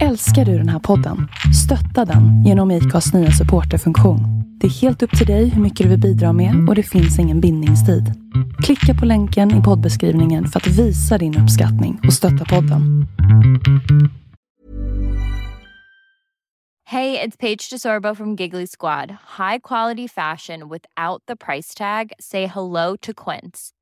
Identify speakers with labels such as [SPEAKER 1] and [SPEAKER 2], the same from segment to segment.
[SPEAKER 1] Älskar du den här podden? Stötta den genom IKAs nya supporterfunktion. Det är helt upp till dig hur mycket du vill bidra med och det finns ingen bindningstid. Klicka på länken i poddbeskrivningen för att visa din uppskattning och stötta podden.
[SPEAKER 2] Hej, det är Paige DeSorbo från Giggly Squad. High quality fashion without the price tag. Say hello to Quince.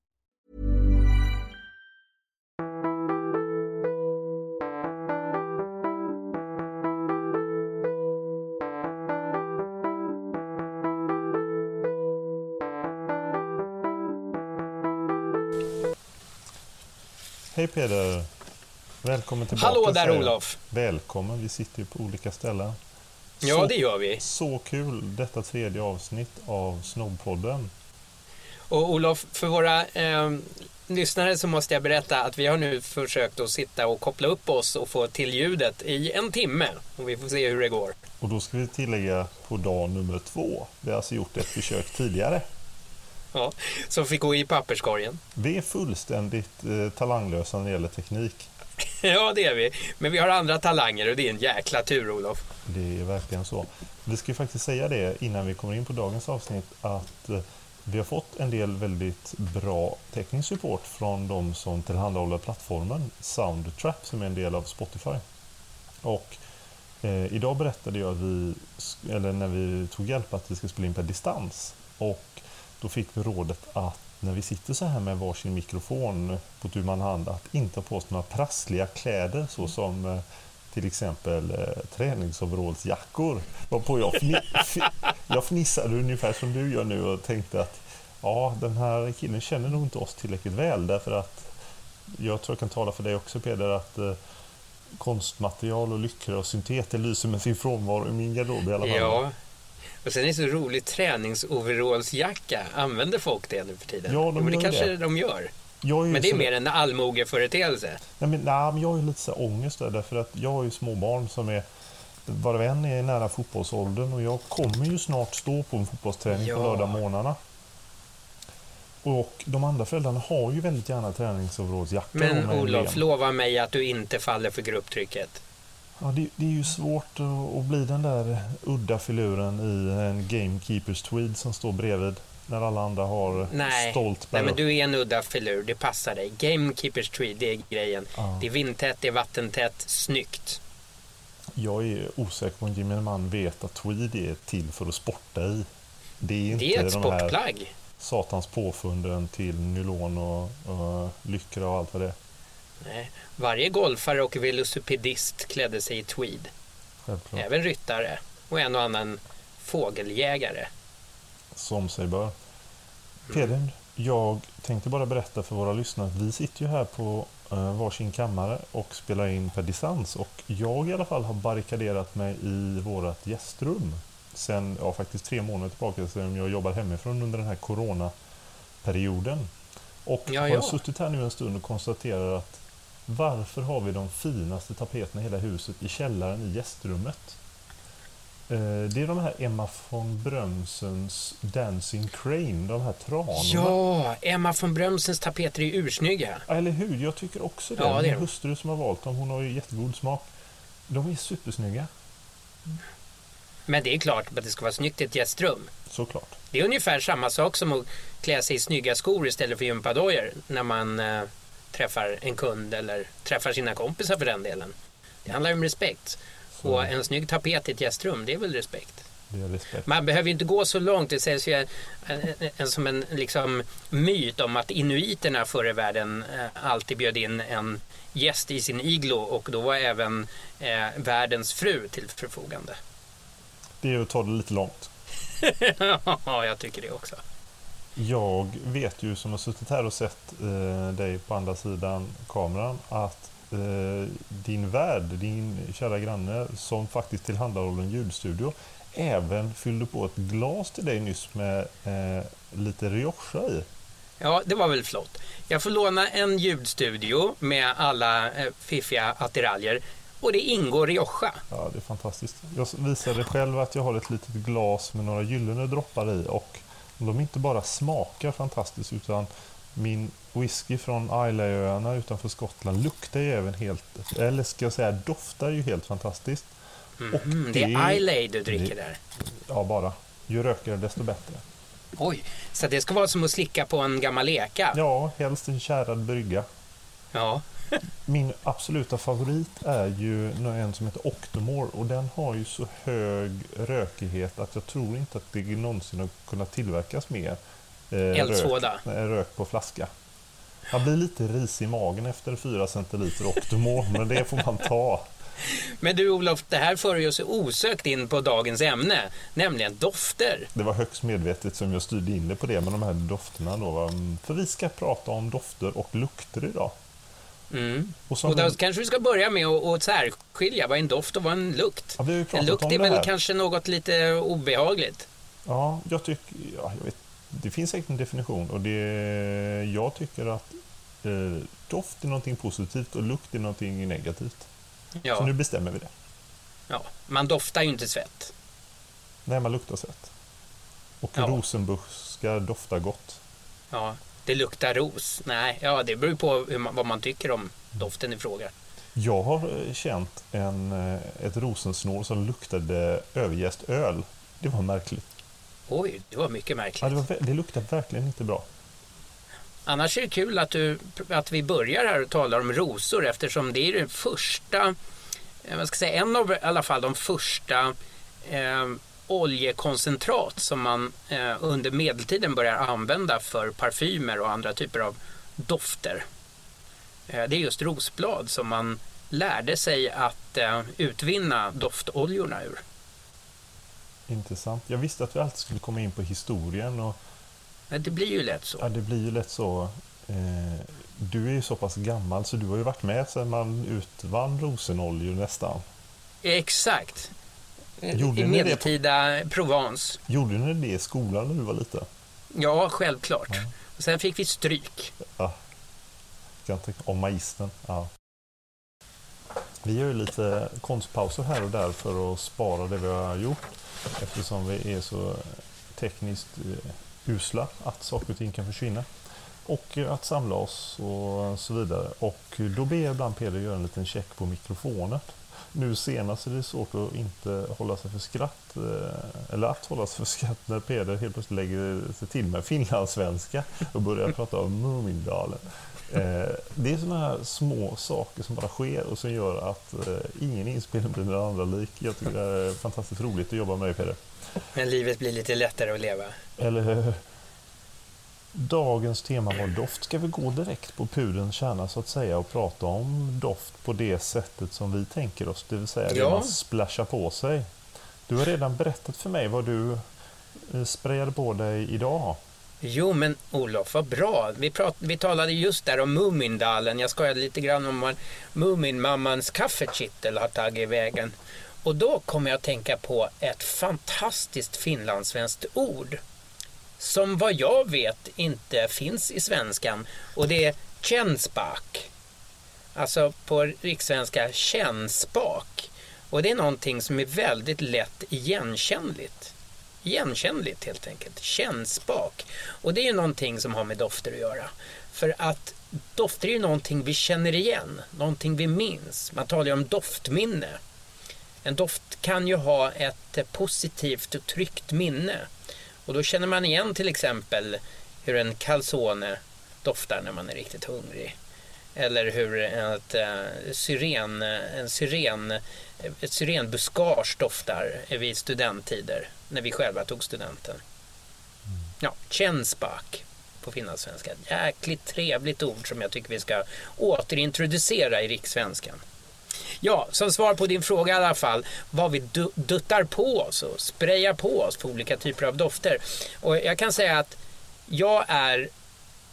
[SPEAKER 3] Hej Peder! Välkommen tillbaka.
[SPEAKER 4] Hallå där. Olof!
[SPEAKER 3] Välkommen, vi sitter ju på olika ställen.
[SPEAKER 4] Ja,
[SPEAKER 3] så,
[SPEAKER 4] det gör vi.
[SPEAKER 3] Så kul, detta tredje avsnitt av Snobbpodden.
[SPEAKER 4] Och Olof, för våra eh, lyssnare så måste jag berätta att vi har nu försökt att sitta och koppla upp oss och få till ljudet i en timme. Och vi får se hur det går.
[SPEAKER 3] Och då ska vi tillägga på dag nummer två. Vi har alltså gjort ett försök tidigare.
[SPEAKER 4] Ja, som fick gå i papperskorgen.
[SPEAKER 3] Vi är fullständigt eh, talanglösa när det gäller teknik.
[SPEAKER 4] Ja, det är vi. Men vi har andra talanger och det är en jäkla tur, Olof.
[SPEAKER 3] Det är verkligen så. Vi ska ju faktiskt säga det innan vi kommer in på dagens avsnitt att eh, vi har fått en del väldigt bra teknisk support från de som tillhandahåller plattformen Soundtrap som är en del av Spotify. Och eh, idag berättade jag att vi, eller när vi tog hjälp att vi ska spela in på distans. Och då fick vi rådet att när vi sitter så här med varsin mikrofon på tu man hand att inte ha på oss några prassliga kläder såsom eh, till exempel eh, träningsoverallsjackor. Varpå jag, fni, jag fnissade ungefär som du gör nu och tänkte att ja, den här killen känner nog inte oss tillräckligt väl därför att jag tror jag kan tala för dig också Peder att eh, konstmaterial och lyckra och synteter lyser med sin frånvaro i min garderob i alla fall.
[SPEAKER 4] Ja. Och sen är det så roligt, träningsoverallsjacka. Använder folk det nu för tiden?
[SPEAKER 3] Ja, de
[SPEAKER 4] Jo, det
[SPEAKER 3] gör
[SPEAKER 4] kanske
[SPEAKER 3] det.
[SPEAKER 4] de gör. Men det är
[SPEAKER 3] så-
[SPEAKER 4] mer en allmogeföreteelse.
[SPEAKER 3] Nej, men, nej, men jag har ju lite så ångest där, därför att jag har ju små barn som är varav en är nära fotbollsåldern och jag kommer ju snart stå på en fotbollsträning på
[SPEAKER 4] Ja.
[SPEAKER 3] lördagmorgnarna. Och de andra föräldrarna har ju väldigt gärna träningsoverallsjackor.
[SPEAKER 4] Men Olof, lova mig att du inte faller för grupptrycket.
[SPEAKER 3] Ja, det, det är ju svårt att, bli den där udda filuren i en Gamekeepers tweed som står bredvid när alla andra har
[SPEAKER 4] Nej,
[SPEAKER 3] stolt
[SPEAKER 4] Nej men du är en udda filur, det passar dig. Gamekeepers tree, det är grejen.
[SPEAKER 3] Ja.
[SPEAKER 4] Det är vindtätt, det är vattentätt, snyggt.
[SPEAKER 3] Jag är osäker på om gemene man vet att tweed är till för att sporta i. Det är inte
[SPEAKER 4] Det är ett
[SPEAKER 3] de
[SPEAKER 4] sportplagg.
[SPEAKER 3] satans påfunden till nylon och, och lyckra och allt vad det är.
[SPEAKER 4] Nej. Varje golfare och velocipedist klädde sig i tweed.
[SPEAKER 3] Självklart.
[SPEAKER 4] Även ryttare och en och annan fågeljägare.
[SPEAKER 3] Som sig bör.
[SPEAKER 4] Mm.
[SPEAKER 3] Peder, jag tänkte bara berätta för våra lyssnare att vi sitter ju här på uh, varsin kammare och spelar in per distans. Och jag i alla fall har barrikaderat mig i vårt gästrum. Sen, ja faktiskt tre månader tillbaka sedan jag jobbar hemifrån under den här coronaperioden. Och
[SPEAKER 4] Ja,
[SPEAKER 3] har
[SPEAKER 4] ja.
[SPEAKER 3] suttit här nu en stund och konstaterar att varför har vi de finaste tapeterna i hela huset i källaren i gästrummet? Eh, Det är de här Emma von Brömsens Dancing Crane, de här tranorna.
[SPEAKER 4] Ja, Emma von Brömsens tapeter är ursnygga.
[SPEAKER 3] Eller hur? Jag tycker också det.
[SPEAKER 4] Ja, det är
[SPEAKER 3] Min hustru som har valt dem, hon har ju jättegod smak. De är supersnygga,
[SPEAKER 4] Men det är klart att det ska vara snyggt i ett gästrum.
[SPEAKER 3] såklart.
[SPEAKER 4] Det är ungefär samma sak som att klä sig i snygga skor istället för gympadojor när man eh, träffar en kund eller träffar sina kompisar för den delen. Det handlar om respekt.
[SPEAKER 3] Så
[SPEAKER 4] Och en snygg tapet i ett gästrum, det är väl respekt.
[SPEAKER 3] det är respekt.
[SPEAKER 4] Man behöver ju inte gå så långt. Det sägs ju en, som en liksom, myt om att inuiterna förr i världen eh, alltid bjöd in en gäst i sin iglo och då var även eh, världens fru till förfogande.
[SPEAKER 3] Det är ju att ta det lite långt.
[SPEAKER 4] ja, jag tycker det också.
[SPEAKER 3] Jag vet ju som har suttit här och sett eh, dig på andra sidan kameran att eh, din värd, din kära granne som faktiskt tillhandahåller en ljudstudio, även fyllde på ett glas till dig nyss med eh, lite Rioja i.
[SPEAKER 4] Ja, det var väl flott. Jag får låna en ljudstudio med alla eh, fiffiga attiraljer och det ingår Rioja.
[SPEAKER 3] Ja, det är fantastiskt. Jag visade själv att jag har ett litet glas med några gyllene droppar i och de inte bara smakar fantastiskt utan min whisky från Islayöarna utanför Skottland luktar ju även helt, eller ska jag säga doftar ju helt fantastiskt.
[SPEAKER 4] Mm, och det, det är Islay du dricker det, där?
[SPEAKER 3] Ja, bara. Ju rökigare desto bättre.
[SPEAKER 4] Oj, så det ska vara som att slicka på en gammal eka?
[SPEAKER 3] Ja, helst en kärad brygga.
[SPEAKER 4] Ja.
[SPEAKER 3] Min absoluta favorit är ju en som heter Octomore och den har ju så hög rökighet att jag tror inte att det någonsin har kunnat tillverkas mer
[SPEAKER 4] eh.
[SPEAKER 3] Rök, rök på flaska. Man blir lite risig i magen efter 4 centiliter Octomore, men det får man ta.
[SPEAKER 4] Men du Olof, det här för oss osökt in på dagens ämne, nämligen dofter.
[SPEAKER 3] Det var högst medvetet som jag styrde in det på det med de här dofterna. Då. För vi ska prata om dofter och lukter idag.
[SPEAKER 4] Mm. Och, och då man... kanske vi ska börja med att, att särskilja vad är en doft och vad är en lukt. Ja, en lukt är väl kanske något lite obehagligt.
[SPEAKER 3] Ja, jag tycker... Ja, jag vet, det finns säkert en definition och det, jag tycker att eh, doft är någonting positivt och lukt är någonting negativt. Ja. Så nu bestämmer vi det.
[SPEAKER 4] Ja, man doftar ju inte svett.
[SPEAKER 3] Nej, man luktar svett. Och ja. rosenbuskar doftar gott.
[SPEAKER 4] Ja, det luktar ros. Nej, ja, det beror på man, vad man tycker om doften i fråga.
[SPEAKER 3] Jag har eh, känt en, eh, ett rosensnår som luktade överjäst öl. Det var märkligt.
[SPEAKER 4] Oj, det var mycket märkligt.
[SPEAKER 3] Ja, det, var, det luktade verkligen inte bra.
[SPEAKER 4] Annars är det kul att, du, att vi börjar här och talar om rosor eftersom det är den första, eh, vad ska säga, en av i alla fall de första eh, oljekoncentrat som man eh, under medeltiden börjar använda för parfymer och andra typer av dofter. Eh, det är just rosblad som man lärde sig att eh, utvinna doftoljorna ur.
[SPEAKER 3] Intressant. Jag visste att vi alltid skulle komma in på historien. Och...
[SPEAKER 4] Det blir ju lätt så.
[SPEAKER 3] Ja, det blir ju lätt så. Eh, du är ju så pass gammal så du har ju varit med sedan man utvann rosenoljor nästan.
[SPEAKER 4] Exakt. Gjorde I medeltida det... Provence.
[SPEAKER 3] Gjorde ni det i skolan när du var liten?
[SPEAKER 4] Ja, självklart. Ja. Och sen fick vi stryk.
[SPEAKER 3] Ja. Om magistern. Ja. Vi gör ju lite konstpauser här och där för att spara det vi har gjort. Eftersom vi är så tekniskt eh, usla att saker och ting kan försvinna. Och att samla oss och så vidare. Och då ber jag ibland Peder göra en liten check på mikrofonen. Nu senast är det svårt att inte hålla sig för skratt, eh, eller att hålla sig för skratt när Peder helt plötsligt lägger sig till med finlandssvenska och börjar prata om Mumindalen. Eh, det är sådana här små saker som bara sker och som gör att eh, ingen inspelning blir den andra lik. Jag tycker det är fantastiskt roligt att jobba med dig Peder.
[SPEAKER 4] Men livet blir lite lättare att leva.
[SPEAKER 3] Eller hur? Dagens tema var doft. Ska vi gå direkt på pudelns kärna så att säga och prata om doft på det sättet som vi tänker oss, det vill säga ja. det man splashar på sig. Du har redan berättat för mig vad du eh, sprayade på dig idag.
[SPEAKER 4] Jo, men Olof, vad bra. Vi, prat, vi talade just där om Mumindalen. Jag skojade lite grann om vad Muminmammans kaffekittel har tagit vägen. Och då kom jag att tänka på ett fantastiskt finlandssvenskt ord som vad jag vet inte finns i svenskan och det är känsbak. Alltså på rikssvenska känsbak. Och det är någonting som är väldigt lätt igenkännligt. Igenkännligt helt enkelt. Känsbak. Och det är ju någonting som har med dofter att göra. För att dofter är ju någonting vi känner igen, någonting vi minns. Man talar ju om doftminne. En doft kan ju ha ett positivt och tryggt minne. Och då känner man igen till exempel hur en calzone doftar när man är riktigt hungrig. Eller hur ett, uh, syren, en syren, ett syrenbuskage doftar vid studenttider, när vi själva tog studenten. Ja, känspak på finlandssvenska. Jäkligt trevligt ord som jag tycker vi ska återintroducera i rikssvenskan. Ja, som svar på din fråga i alla fall, vad vi duttar på oss och sprayar på oss på olika typer av dofter. Och jag kan säga att jag är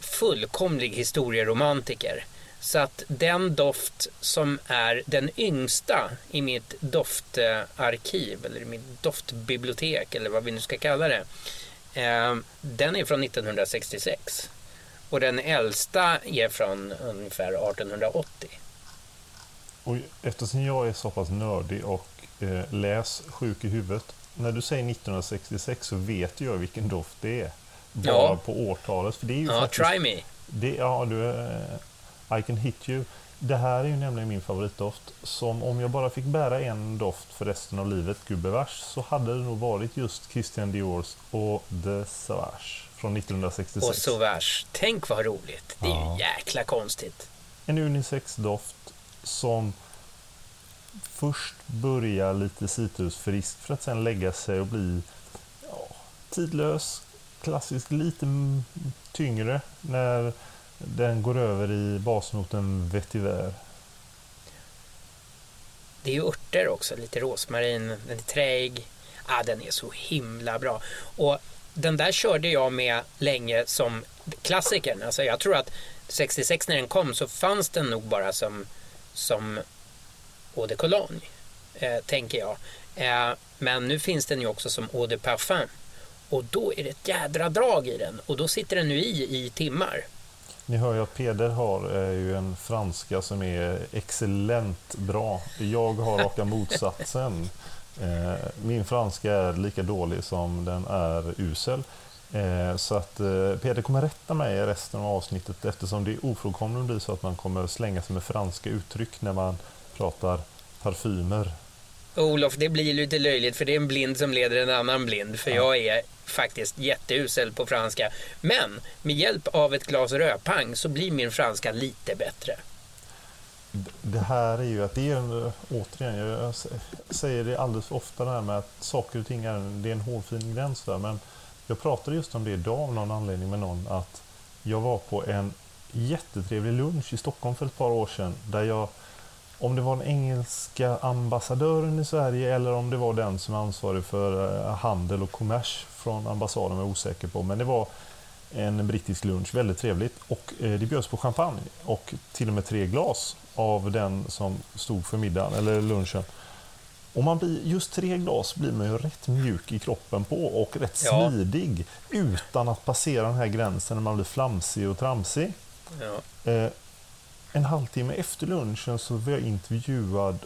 [SPEAKER 4] fullkomlig historieromantiker. Så att den doft som är den yngsta i mitt doftarkiv eller i mitt doftbibliotek eller vad vi nu ska kalla det. Eh, den är från 1966 och den äldsta är från ungefär 1880.
[SPEAKER 3] Och eftersom jag är så pass nördig och eh, läs sjuk i huvudet. När du säger 1966 så vet jag vilken doft det är. Bara
[SPEAKER 4] Ja.
[SPEAKER 3] på årtalet. För det är ju
[SPEAKER 4] Ja,
[SPEAKER 3] faktiskt,
[SPEAKER 4] try me.
[SPEAKER 3] Det, ja, du, eh, I can hit you. Det här är ju nämligen min favoritdoft. Som om jag bara fick bära en doft för resten av livet, gubevars, så hade det nog varit just Christian Diors och The Savage från 1966.
[SPEAKER 4] Och Sauvage. Tänk vad roligt. Det är
[SPEAKER 3] Ja.
[SPEAKER 4] ju jäkla konstigt.
[SPEAKER 3] En unisex-doft som först börjar lite citrusfrisk för att sen lägga sig och bli ja, tidlös, klassisk, lite tyngre när den går över i basnoten vetiver.
[SPEAKER 4] Det är ju örter också, lite rosmarin, den är träig. Ah, den är så himla bra. Och den där körde jag med länge som klassikern. Alltså jag tror att 66 när den kom så fanns den nog bara som, som eau de cologne, eh, tänker jag. Eh, men nu finns den ju också som eau de parfum. Och då är det ett jädra drag i den och då sitter den nu i i timmar.
[SPEAKER 3] Ni hör ju att Peder har är ju en franska som är excellent bra. Jag har raka motsatsen. Eh, Min franska är lika dålig som den är usel. Eh, Så att eh, Peder kommer rätta mig i resten av avsnittet eftersom det ofrånkomligen blir så att man kommer slänga sig med franska uttryck när man pratar parfymer.
[SPEAKER 4] Olof, det blir lite löjligt för det är en blind som leder en annan blind. För jag är faktiskt jätteusel på franska. Men med hjälp av ett glas rödpang så blir min franska lite bättre.
[SPEAKER 3] Det här är ju att det är en, återigen, jag säger det alldeles för ofta det här med att saker och ting är, det är en hårfin gräns där. Men jag pratade just om det idag av någon anledning med någon att jag var på en jättetrevlig lunch i Stockholm för ett par år sedan där jag om det var den engelska ambassadören i Sverige eller om det var den som är ansvarig för eh, handel och kommers från ambassaden var jag osäker på. Men det var en brittisk lunch, väldigt trevligt. Och eh, det bjöds på champagne och till och med tre glas av den som stod för middagen eller lunchen. Och man blir, just tre glas blir man ju rätt mjuk i kroppen på och rätt
[SPEAKER 4] Ja.
[SPEAKER 3] smidig utan att passera den här gränsen när man blir flamsig och tramsig.
[SPEAKER 4] Ja.
[SPEAKER 3] Eh, en halvtimme efter lunchen så var jag intervjuad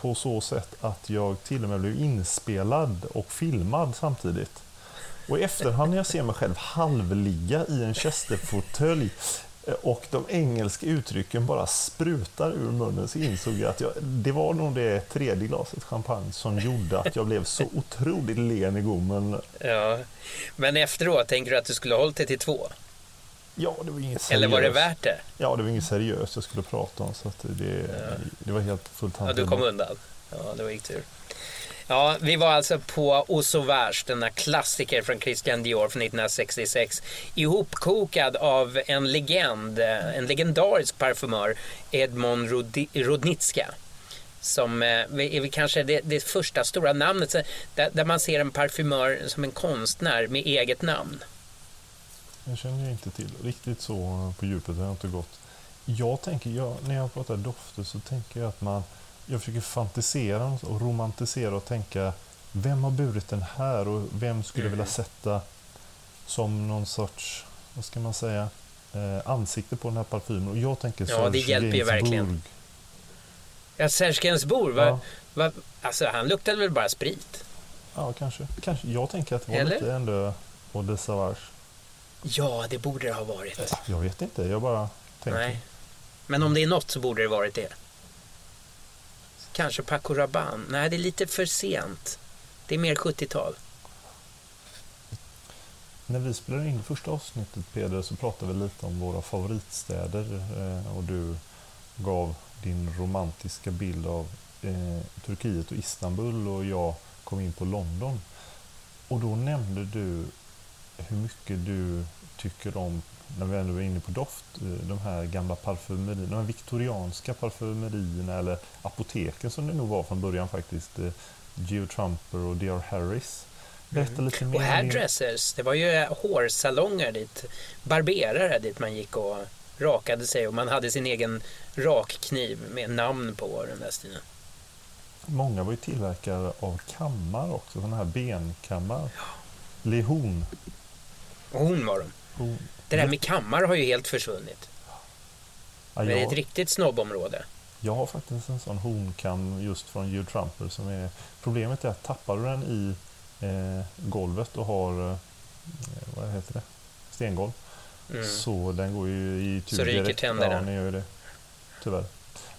[SPEAKER 3] på så sätt att jag till och med blev inspelad och filmad samtidigt. Och i efterhand när jag ser mig själv halvligga i en Chesterfåtölj och de engelska uttrycken bara sprutar ur munnen så insåg jag att jag, det var nog det tredje glaset champagne som gjorde att jag blev så otroligt len i gommen.
[SPEAKER 4] Ja. Men efteråt, tänker du att du skulle ha hållit det till två?
[SPEAKER 3] Ja, det var inget seriöst.
[SPEAKER 4] Eller var det värt det?
[SPEAKER 3] Ja, det var inget seriöst jag skulle prata om så det, det var helt fullt
[SPEAKER 4] Ja, du kom undan. Ja, det var gick tur. Ja, vi var alltså på Eau Sauvage, denna klassiker från Christian Dior från 1966. Ihopkokad av en legend, eh, en legendarisk parfymör, Edmond Rudi- Rudnitska. Som eh, är väl kanske det, det första stora namnet, där, där man ser en parfymör som en konstnär med eget namn.
[SPEAKER 3] Jag känner jag inte till. Riktigt så på djupet har jag inte gått. Jag tänker, jag, när jag pratar dofter så tänker jag att man jag försöker fantisera och romantisera och tänka vem har burit den här och vem skulle
[SPEAKER 4] Mm.
[SPEAKER 3] vilja sätta som någon sorts, vad ska man säga, eh, ansikte på den här parfymen. Och jag tänker
[SPEAKER 4] Ja, det
[SPEAKER 3] Serge
[SPEAKER 4] hjälper ju verkligen. Ja, Serge Gainsbourg,
[SPEAKER 3] Ja,
[SPEAKER 4] va, alltså han luktade väl bara sprit?
[SPEAKER 3] ja, kanske. kanske. Jag tänker att det var
[SPEAKER 4] Eller?
[SPEAKER 3] lite ändå och de Savage.
[SPEAKER 4] Ja, det borde det ha varit.
[SPEAKER 3] Jag vet inte, jag bara tänker.
[SPEAKER 4] Nej. Men om det är något så borde det varit det. Kanske Paco Rabanne. Nej, det är lite för sent. Det är mer 70-tal.
[SPEAKER 3] När vi spelade in första avsnittet Peder så pratade vi lite om våra favoritstäder eh, och du gav din romantiska bild av eh, Turkiet och Istanbul och jag kom in på London. Och då nämnde du hur mycket du tycker om, när vi ändå är inne på doft, eh, de här gamla parfümerierna, de här viktorianska parfümerierna eller apoteken som det nog var från början faktiskt. eh, Geo Trumper och D.R. Harris. Berätta lite mer
[SPEAKER 4] Mm. Och hairdressers, det var ju hårsalonger dit, barberare dit man gick och rakade sig och man hade sin egen rakkniv med namn på den där stilen.
[SPEAKER 3] Många var ju tillverkare av kammar också, sådana här benkammar. Lehon.
[SPEAKER 4] Och hon var de.
[SPEAKER 3] Hon.
[SPEAKER 4] Det där med kammar har ju helt försvunnit.
[SPEAKER 3] Ja,
[SPEAKER 4] Men det är ett
[SPEAKER 3] jag,
[SPEAKER 4] riktigt snobbområde.
[SPEAKER 3] jag har faktiskt en sån hornkam just från Hugh Trumper som är... Problemet är att tappar du den i eh, golvet och har... Eh, vad heter det? Stengolv.
[SPEAKER 4] Mm.
[SPEAKER 3] Så den går ju i tur
[SPEAKER 4] Så ryker tänderna.
[SPEAKER 3] Ja, den gör det. Tyvärr.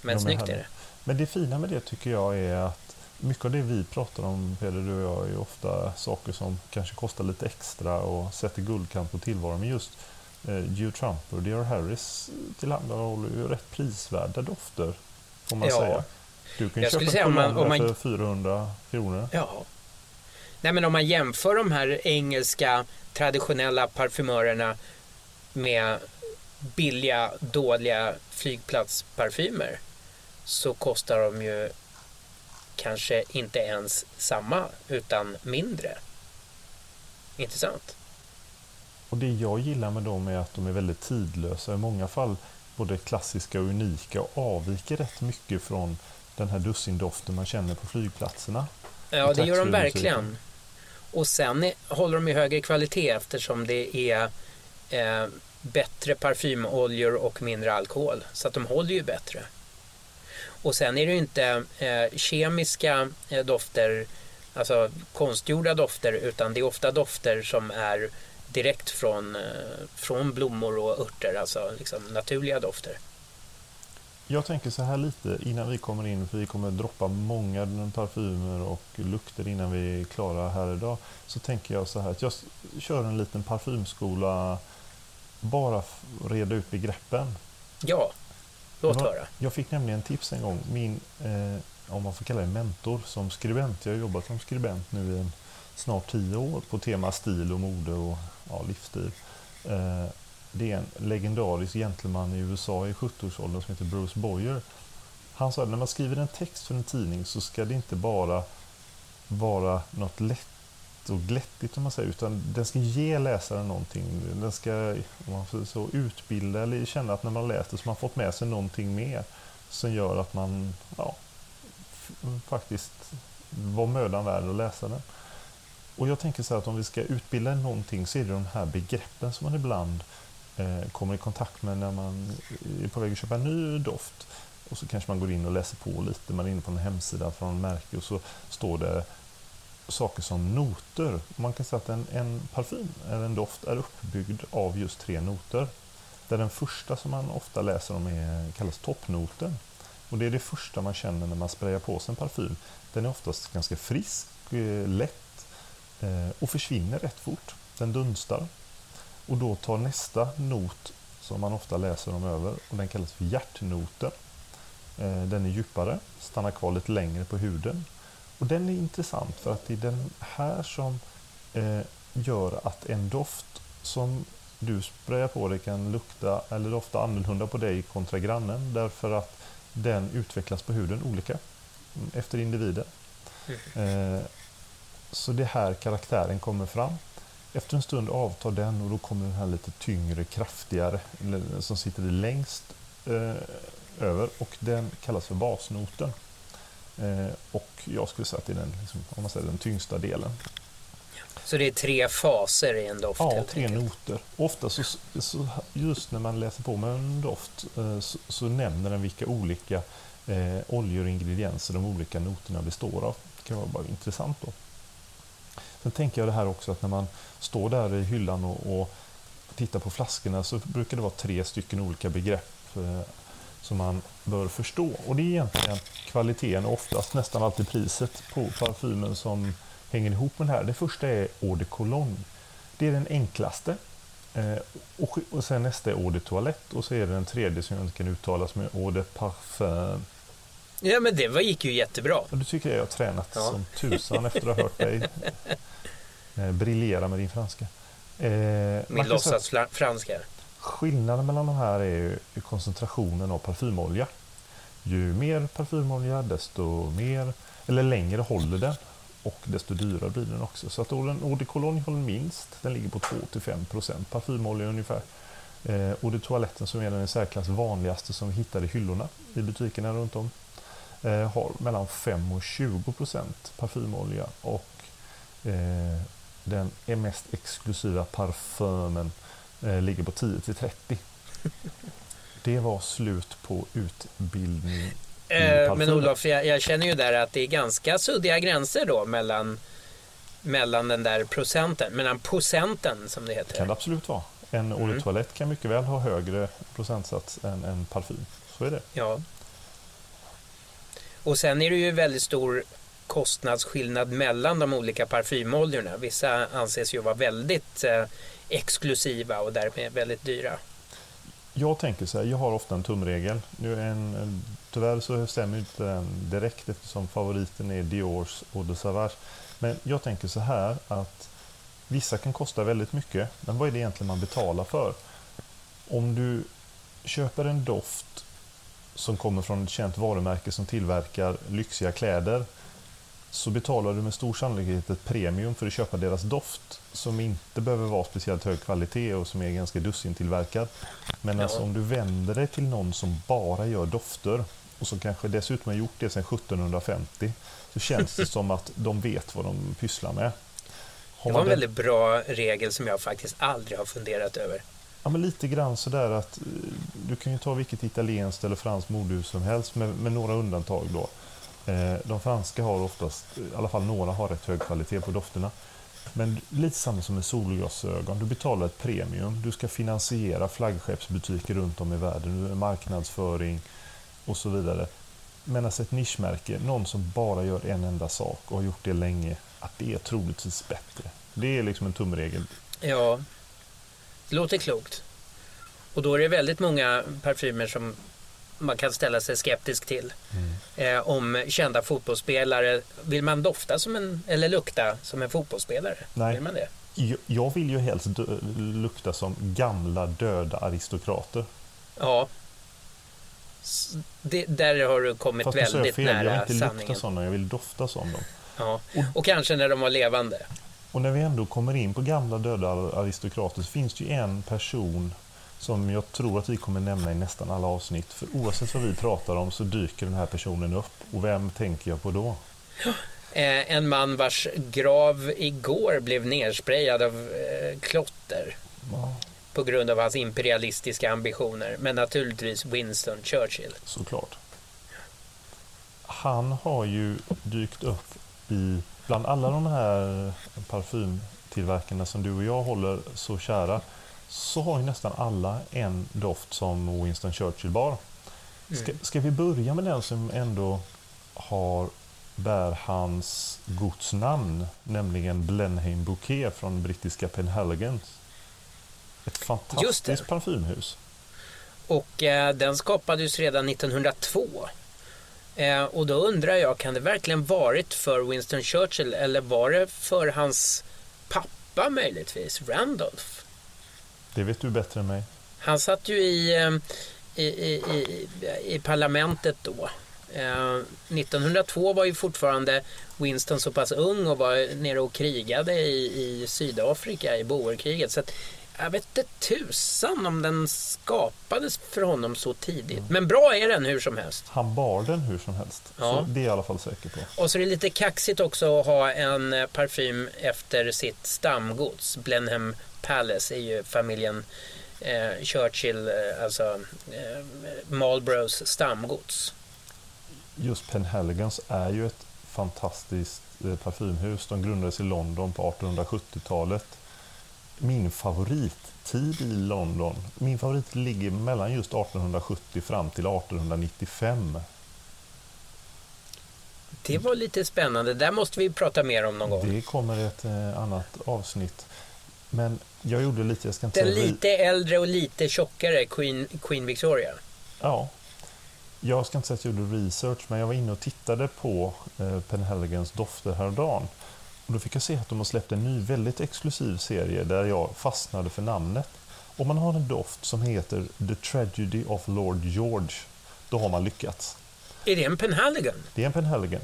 [SPEAKER 4] Men snyggt är det.
[SPEAKER 3] Men det fina med det tycker jag är att mycket av det vi pratar om, Peder, du och jag, är ofta saker som kanske kostar lite extra och sätter guldkant på tillvaron. Men just eh, Hugh Trumper och D.R. Harris tillhandahåller ju rätt prisvärda dofter, får man
[SPEAKER 4] Ja.
[SPEAKER 3] säga. Du kan ju köpa
[SPEAKER 4] säga
[SPEAKER 3] en
[SPEAKER 4] man- om man-
[SPEAKER 3] för 400 kronor.
[SPEAKER 4] Ja. Nej men om man jämför de här engelska traditionella parfymörerna med billiga, dåliga flygplatsparfymer så kostar de ju kanske inte ens samma utan mindre. Intressant.
[SPEAKER 3] Och det jag gillar med dem är att de är väldigt tidlösa. I många fall både klassiska och unika och avviker rätt mycket från den här dussindoften man känner på flygplatserna.
[SPEAKER 4] Ja, det gör de verkligen. Och sen är, håller de i högre kvalitet eftersom det är eh, bättre parfymoljor och mindre alkohol. Så att de håller ju bättre. Och sen är det ju inte eh, kemiska eh, dofter, alltså konstgjorda dofter, utan det är ofta dofter som är direkt från, eh, från blommor och örter, alltså liksom naturliga dofter.
[SPEAKER 3] Jag tänker så här lite innan vi kommer in, för vi kommer droppa många parfymer och lukter innan vi är klara här idag. Så tänker jag så här att jag kör en liten parfymskola bara reda ut begreppen.
[SPEAKER 4] Ja, låt höra.
[SPEAKER 3] Jag fick nämligen tips en gång, min, eh, om man får kalla det mentor, som skribent. Jag har jobbat som skribent nu i en, snart tio år på tema stil och mode och ja, livsstil. Eh, det är en legendarisk gentleman i USA i 70-årsåldern som heter Bruce Boyer. Han sa att när man skriver en text för en tidning så ska det inte bara vara något lätt och glättigt om man säger, utan den ska ge läsaren någonting. Den ska om man får så, utbilda eller känna att när man läser så har man fått med sig någonting mer som gör att man ja, faktiskt var mödan värd att läsa den. Och jag tänker så här att om vi ska utbilda i någonting så är det de här begreppen som man ibland eh, kommer i kontakt med när man är på väg att köpa en ny doft. Och så kanske man går in och läser på lite, man är inne på en hemsida från märke och så står det saker som noter. Man kan säga att en, en parfym eller en doft är uppbyggd av just tre noter. Där den första som man ofta läser om är, kallas toppnoten. Och det är det första man känner när man sprayar på sig en parfym. Den är oftast ganska frisk, eh, lätt och försvinner rätt fort. Den dunstar. Och då tar nästa not som man ofta läser om över och den kallas för hjärtnoten. Eh, Den är djupare, stannar kvar lite längre på huden och den är intressant för att det är den här som eh, gör att en doft som du sprayar på dig kan lukta eller dofta annorlunda på dig kontra grannen därför att den utvecklas på huden olika mm, efter individen. Eh, så det här karaktären kommer fram. Efter en stund avtar den och då kommer den här lite tyngre, kraftigare som sitter längst eh, över och den kallas för basnoten. Eh, och jag skulle säga att det är den, liksom, om man säger den tyngsta delen.
[SPEAKER 4] Så det är tre faser i en doft
[SPEAKER 3] Ja, tre
[SPEAKER 4] enkelt.
[SPEAKER 3] noter. Ofta så, så just när man läser på med en doft eh, så, så nämner den vilka olika eh, oljor och ingredienser de olika noterna består av. Det kan vara bara intressant då. Sen tänker jag det här också att när man står där i hyllan och, och tittar på flaskorna så brukar det vara tre stycken olika begrepp eh, som man bör förstå. Och det är egentligen kvaliteten och oftast nästan alltid priset på parfymen som hänger ihop med det här. Det första är Eau de Cologne. Det är den enklaste. Eh, och, och sen nästa är Eau de Toilette och så är det den tredje som jag inte kan uttala som är Eau de Parfum.
[SPEAKER 4] Ja men det var, gick ju jättebra.
[SPEAKER 3] Och du tycker jag har tränat
[SPEAKER 4] Ja.
[SPEAKER 3] som tusan efter att ha hört dig eh, briljera med din franska. Eh,
[SPEAKER 4] Min låtsasfranska.
[SPEAKER 3] Skillnaden mellan de här är ju koncentrationen av parfymolja. Ju mer parfymolja desto mer, eller längre håller den och desto dyrare blir den också. Så att Eau de Cologne håller minst, den ligger på 2-5% parfymolja ungefär. Eh, Eau de toaletten som är den i särklass vanligaste som vi hittar i hyllorna i butikerna runt om eh, har mellan 5 och 20 procent parfymolja och eh, den mest exklusiva parfymen eh, ligger på 10 till 30. Det var slut på utbildning
[SPEAKER 4] Eh, men Olof, jag, jag, känner ju där att det är ganska suddiga gränser då mellan, mellan den där procenten, mellan procenten som det heter.
[SPEAKER 3] kan det absolut vara. En mm. Eau toalett kan mycket väl ha högre procentsats än en parfym. Så är det.
[SPEAKER 4] Ja. Och sen är det ju väldigt stor kostnadsskillnad mellan de olika parfymoljorna. Vissa anses ju vara väldigt eh, exklusiva och därmed väldigt dyra.
[SPEAKER 3] Jag tänker så här, jag har ofta en tumregel. Nu en, tyvärr så stämmer inte den direkt eftersom favoriten är Diors och de Savage. Men jag tänker så här att vissa kan kosta väldigt mycket, men vad är det egentligen man betalar för? Om du köper en doft som kommer från ett känt varumärke som tillverkar lyxiga kläder så betalar du med stor sannolikhet ett premium för att köpa deras doft som inte behöver vara speciellt hög kvalitet och som är ganska dussintillverkad. Men alltså om du vänder dig till någon som bara gör dofter och som kanske dessutom har gjort det sedan 1750 så känns det som att de vet vad de pysslar med.
[SPEAKER 4] Har det var en väldigt bra regel som jag faktiskt aldrig har funderat över.
[SPEAKER 3] Ja, men lite grann sådär att eh, du kan ju ta vilket italienskt eller franskt modehus som helst med, med några undantag då. Eh, de franska har oftast, i alla fall några, har rätt hög kvalitet på dofterna. Men lite samma som med solglasögon. Du betalar ett premium. Du ska finansiera flaggskeppsbutiker runt om i världen, marknadsföring och så vidare. Men alltså ett nischmärke, någon som bara gör en enda sak och har gjort det länge, att det är troligtvis bättre. Det är liksom en tumregel.
[SPEAKER 4] Ja, det låter klokt. Och då är det väldigt många parfymer som man kan ställa sig skeptisk till. Mm. Eh, om kända fotbollsspelare, vill man dofta som en, eller lukta som en fotbollsspelare?
[SPEAKER 3] Nej.
[SPEAKER 4] Vill man det?
[SPEAKER 3] Jag vill ju helst lukta som gamla döda aristokrater.
[SPEAKER 4] Ja. Det, där har du kommit Fast väldigt fel. nära sanningen.
[SPEAKER 3] Jag vill inte lukta sådana, jag vill dofta som dem.
[SPEAKER 4] Ja. Och, och kanske när de var levande.
[SPEAKER 3] Och när vi ändå kommer in på gamla döda aristokrater så finns det ju en person som jag tror att vi kommer nämna i nästan alla avsnitt. För oavsett vad vi pratar om så dyker den här personen upp. Och vem tänker jag på då?
[SPEAKER 4] Eh, en man vars grav igår blev nersprayad av eh, klotter. Ja. På grund av hans imperialistiska ambitioner. Men naturligtvis Winston Churchill.
[SPEAKER 3] Såklart. Han har ju dykt upp i, bland alla de här parfymtillverkarna som du och jag håller så kära så har ju nästan alla en doft som Winston Churchill bar. Ska, mm. ska vi börja med den som ändå har bär hans godsnamn, nämligen Blenheim Bouquet från brittiska Penhaligon. Ett fantastiskt parfymhus.
[SPEAKER 4] Och eh, den skapades redan 1902. Eh, och då undrar jag, kan det verkligen varit för Winston Churchill eller var det för hans pappa möjligtvis, Randolph?
[SPEAKER 3] Det vet du bättre än mig.
[SPEAKER 4] Han satt ju i, eh, i, i, i parlamentet då. Eh, 1902 var ju fortfarande Winston så pass ung och var nere och krigade i, i Sydafrika i boerkriget. Så jag vet inte tusan om den skapades för honom så tidigt. Mm. Men bra är den hur som helst.
[SPEAKER 3] Han bar den hur som helst. Ja. Så det är jag i alla fall säker på.
[SPEAKER 4] Och så är det lite kaxigt också att ha en eh, parfym efter sitt stamgods. Blenheim Palace är ju familjen eh, Churchill, eh, alltså eh, Marlboroughs stamgods.
[SPEAKER 3] Just Penhaligons är ju ett fantastiskt eh, parfymhus. De grundades i London på 1870-talet. Min favorittid i London, min favorit ligger mellan just 1870 fram till 1895.
[SPEAKER 4] Det var lite spännande. Där måste vi prata mer om någon gång.
[SPEAKER 3] Det kommer ett eh, annat avsnitt. Men jag gjorde lite, jag ska inte
[SPEAKER 4] Den säga... lite äldre och lite tjockare Queen, Queen Victoria.
[SPEAKER 3] Ja. Jag ska inte säga att jag gjorde research, men jag var inne och tittade på eh, Penhaligans dofter häromdagen. Och då fick jag se att de har släppt en ny väldigt exklusiv serie där jag fastnade för namnet. Om man har en doft som heter The Tragedy of Lord George, då har man lyckats.
[SPEAKER 4] Är det en Penhaligon?
[SPEAKER 3] Det är en Penhaligon.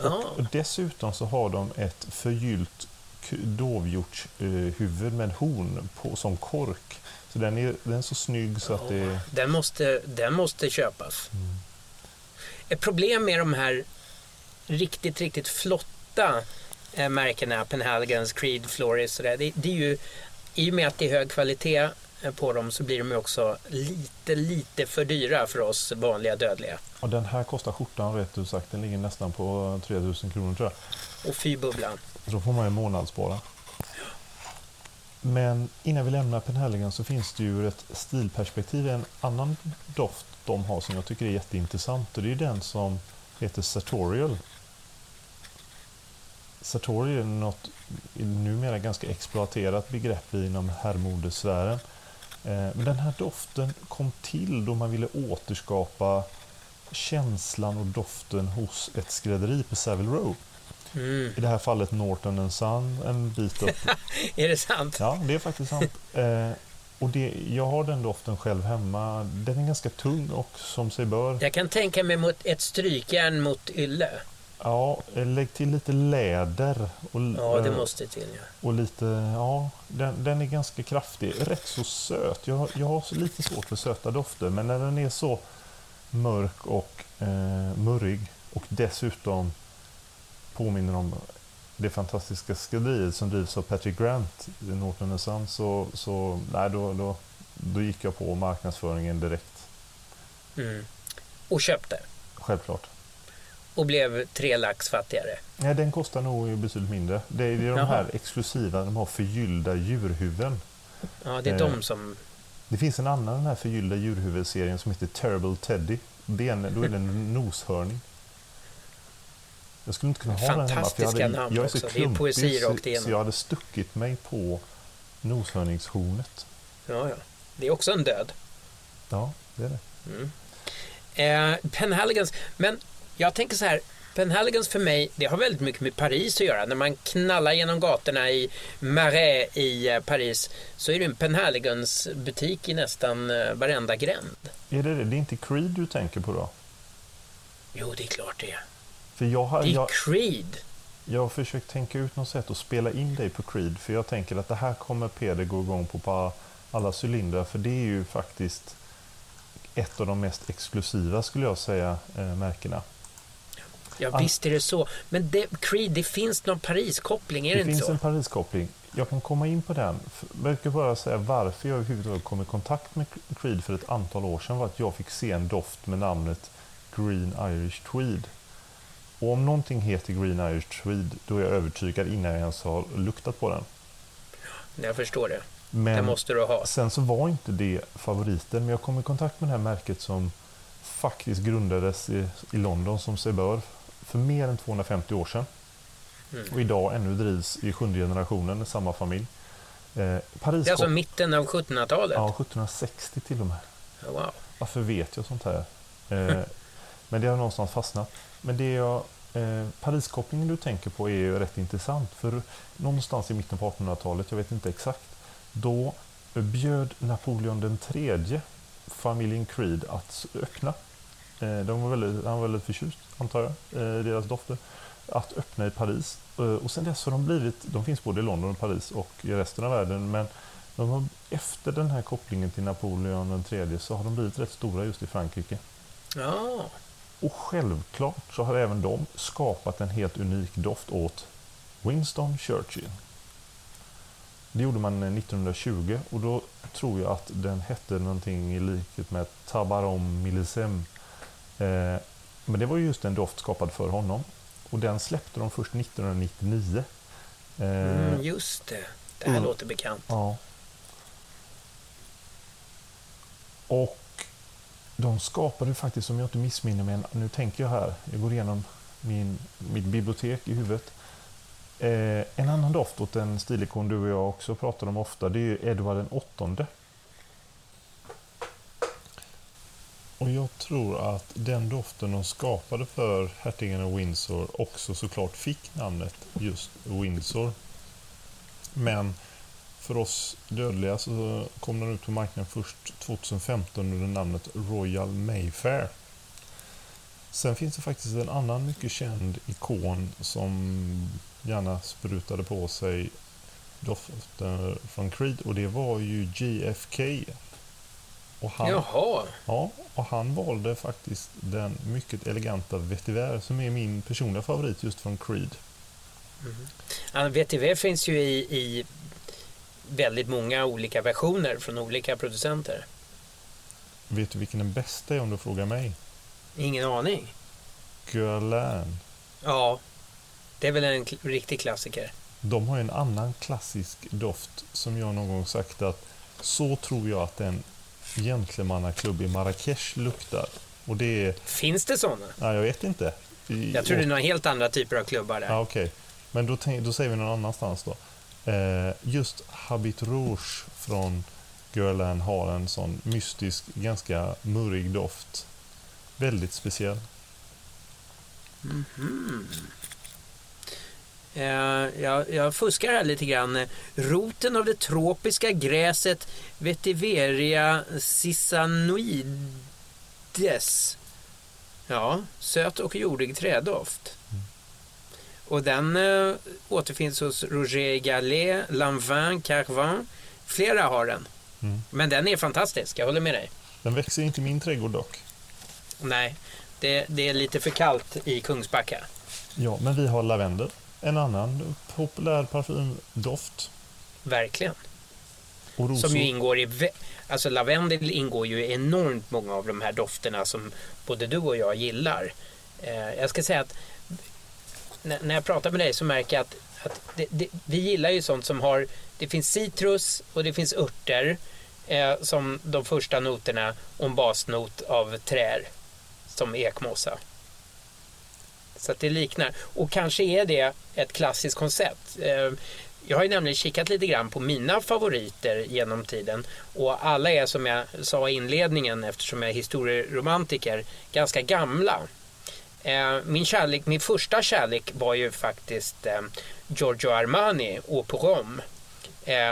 [SPEAKER 3] Ah. Och dessutom så har de ett förgyllt dovhjortshuvud med horn på, som kork Så den är, den är så snygg så att det...
[SPEAKER 4] Den måste, den måste köpas. Ett problem med de här riktigt, riktigt flotta eh, märkena, Penhagans, Creed, Floris och det, det, det är ju i och med att det är hög kvalitet eh, på dem så blir de ju också lite, lite för dyra för oss vanliga dödliga.
[SPEAKER 3] Och den här kostar skjortan rätt ut sagt. Den ligger nästan på 3000 kronor tror jag.
[SPEAKER 4] Och fy bubblan.
[SPEAKER 3] Då får man ju månadsspara. Men innan vi lämnar Penhaligon så finns det ju ur ett stilperspektiv en annan doft de har som jag tycker är jätteintressant och det är den som heter Sartorial. Sartorial är något numera ganska exploaterat begrepp inom herrmodesfären. Eh, Men den här doften kom till då man ville återskapa känslan och doften hos ett skrädderi på Savile Row.
[SPEAKER 4] Mm.
[SPEAKER 3] I det här fallet Norton Son, en bit upp.
[SPEAKER 4] Är det sant?
[SPEAKER 3] Ja, det är faktiskt sant. Eh, och det, jag har den doften själv hemma. Den är ganska tung och som sig bör.
[SPEAKER 4] Jag kan tänka mig mot ett strykjärn mot ylle.
[SPEAKER 3] Ja, lägg till lite läder. Och,
[SPEAKER 4] Ja, det
[SPEAKER 3] eh,
[SPEAKER 4] måste till. Ja.
[SPEAKER 3] och lite, ja, den, den är ganska kraftig. Rätt så söt. Jag, jag har lite svårt för söta dofter, men när den är så mörk och eh, murrig och dessutom påminner om det fantastiska skrädderiet som drivs av Patrick Grant i Norton Son så, så nej, då, då, då gick jag på marknadsföringen direkt.
[SPEAKER 4] Mm. Och köpte.
[SPEAKER 3] Självklart.
[SPEAKER 4] Och blev tre lax fattigare.
[SPEAKER 3] Nej, den kostar nog betydligt mindre. Det är, det är de här exklusiva, de har förgyllda djurhuvuden.
[SPEAKER 4] Ja, det är
[SPEAKER 3] Eh.
[SPEAKER 4] de som...
[SPEAKER 3] Det finns en annan den här förgyllda djurhuvudserien som heter Terrible Teddy. Det är en, då är det en noshörning. Jag skulle inte kunna ha den hemma. För jag,
[SPEAKER 4] Fantastiska
[SPEAKER 3] hade,
[SPEAKER 4] namn
[SPEAKER 3] jag är så
[SPEAKER 4] också. Det är
[SPEAKER 3] klumpig
[SPEAKER 4] poesi rakt igenom.
[SPEAKER 3] så jag hade stuckit mig på noshörningshornet.
[SPEAKER 4] Ja, ja. Det är också en död.
[SPEAKER 3] Ja, det är det.
[SPEAKER 4] Mm. Eh, Penhaligans, men jag tänker så här. Penhaligans för mig, det har väldigt mycket med Paris att göra. När man knallar genom gatorna i Marais i eh, Paris så är det en Penhaligans butik i nästan eh, varenda gränd.
[SPEAKER 3] Är det det? Det är inte Creed du tänker på då?
[SPEAKER 4] Jo, det är klart det är.
[SPEAKER 3] För jag har,
[SPEAKER 4] Det är
[SPEAKER 3] jag,
[SPEAKER 4] Creed.
[SPEAKER 3] jag har försökt tänka ut något sätt att spela in dig på Creed. För jag tänker att det här kommer Peder gå igång på på alla cylindrar. För det är ju faktiskt ett av de mest exklusiva skulle jag säga eh, märkena.
[SPEAKER 4] Ja,
[SPEAKER 3] Ah.
[SPEAKER 4] visst är det så. Men det, Creed, det finns någon Paris-koppling, är det,
[SPEAKER 3] Det
[SPEAKER 4] inte
[SPEAKER 3] finns
[SPEAKER 4] så?
[SPEAKER 3] en Paris-koppling. Jag kan komma in på den. Jag bara säga varför jag överhuvudtaget kom i kontakt med Creed för ett antal år sedan var att jag fick se en doft med namnet Green Irish Tweed. Och om någonting heter Green Irish Tweed då är jag övertygad innan jag ens har luktat på den.
[SPEAKER 4] Jag förstår det. Det
[SPEAKER 3] Men
[SPEAKER 4] måste du ha.
[SPEAKER 3] sen så var inte det favoriten men jag kom i kontakt med det här märket som faktiskt grundades i, i London som sig bör för mer än 250 år sedan.
[SPEAKER 4] Mm.
[SPEAKER 3] Och idag ännu drivs i sjunde generationen, samma familj. Eh, Paris
[SPEAKER 4] Det är alltså mitten av 1700-talet?
[SPEAKER 3] Ja, 1760 till och med.
[SPEAKER 4] Wow.
[SPEAKER 3] Varför vet jag sånt här? Eh, men det har någonstans fastnat. Men det jag, eh, Pariskopplingen du tänker på är ju rätt intressant. För någonstans i mitten på 1800-talet, jag vet inte exakt, då bjöd Napoleon den tredje familjen Creed att öppna. Eh, de var väldigt, han var väldigt förtjust, antar jag, eh, i deras dofter. Att öppna i Paris. Eh, och sen dess har de blivit, de finns både i London och Paris och i resten av världen, men de har, efter den här kopplingen till Napoleon tredje så har de blivit rätt stora just i Frankrike.
[SPEAKER 4] Ja,
[SPEAKER 3] Och självklart så har även de skapat en helt unik doft åt Winston Churchill. Det gjorde man 1920 och då tror jag att den hette någonting i likhet med Tabarom Millesem. Eh, men det var ju just en doft skapad för honom. Och den släppte de först 1999. Eh,
[SPEAKER 4] mm, just det. Det här
[SPEAKER 3] Mm.
[SPEAKER 4] låter bekant.
[SPEAKER 3] Ja. Och de skapade faktiskt, om jag inte missminner mig, nu tänker jag här, jag går igenom min, mitt bibliotek i huvudet. Eh, en annan doft åt en stilikon du och jag också pratar om ofta, det är ju Edvard den åttonde. Och jag tror att den doften de skapade för hertigen av Windsor också såklart fick namnet just Windsor. Men för oss dödliga så kom den ut på marknaden först 2015 under namnet Royal Mayfair. Sen finns det faktiskt en annan mycket känd ikon som gärna sprutade på sig doften från Creed och det var ju GFK.
[SPEAKER 4] Och han, Jaha.
[SPEAKER 3] Ja, och han valde faktiskt den mycket eleganta Vetiver som är min personliga favorit just från Creed.
[SPEAKER 4] Mm. Ja, Vetiver finns ju i, i väldigt många olika versioner från olika producenter.
[SPEAKER 3] Vet du vilken den bästa är om du frågar mig?
[SPEAKER 4] Ingen aning.
[SPEAKER 3] Guerlain.
[SPEAKER 4] Ja, det är väl en riktig klassiker.
[SPEAKER 3] De har en annan klassisk doft som jag någon gång sagt att så tror jag att en gentlemannaklubb i Marrakesh luktar. Och det är...
[SPEAKER 4] Finns det sådana?
[SPEAKER 3] Nej, jag vet inte.
[SPEAKER 4] I, jag tror det är några helt andra typer av klubbar där.
[SPEAKER 3] Okej, okay. men då, då säger vi någon annanstans då. Eh, just Habit Rouge från Guerlain har en sån mystisk, ganska murrig doft. Väldigt speciell.
[SPEAKER 4] Mm -hmm. Eh, jag, jag, fuskar här lite grann. Roten av det tropiska gräset Vetiveria sisanoides. Ja, söt och jordig trädoft. Mm. Och den eh, återfinns hos Roger Gallet, Lanvin, Carvin. Flera har den. Mm. Men den är fantastisk, jag håller med dig.
[SPEAKER 3] Den växer inte i min trädgård dock.
[SPEAKER 4] Nej, det, det är lite för kallt i Kungsbacka.
[SPEAKER 3] Ja, men vi har lavendel. En annan populär parfymdoft.
[SPEAKER 4] Verkligen. Som ju ingår i... Alltså lavendel ingår ju i enormt många av de här dofterna som både du och jag gillar. Eh, jag ska säga att när jag pratar med dig så märker jag att, att det, det, vi gillar ju sånt som har det finns citrus och det finns örter eh, som de första noterna och en basnot av trär som ekmossa. Så att det liknar. Och kanske är det ett klassiskt koncept. Ehm, jag har ju nämligen kikat lite grann på mina favoriter genom tiden och alla är som jag sa i inledningen eftersom jag är historieromantiker ganska gamla. Ehm, min, kärlek, min första kärlek var ju faktiskt ehm, Giorgio Armani, och på Rom.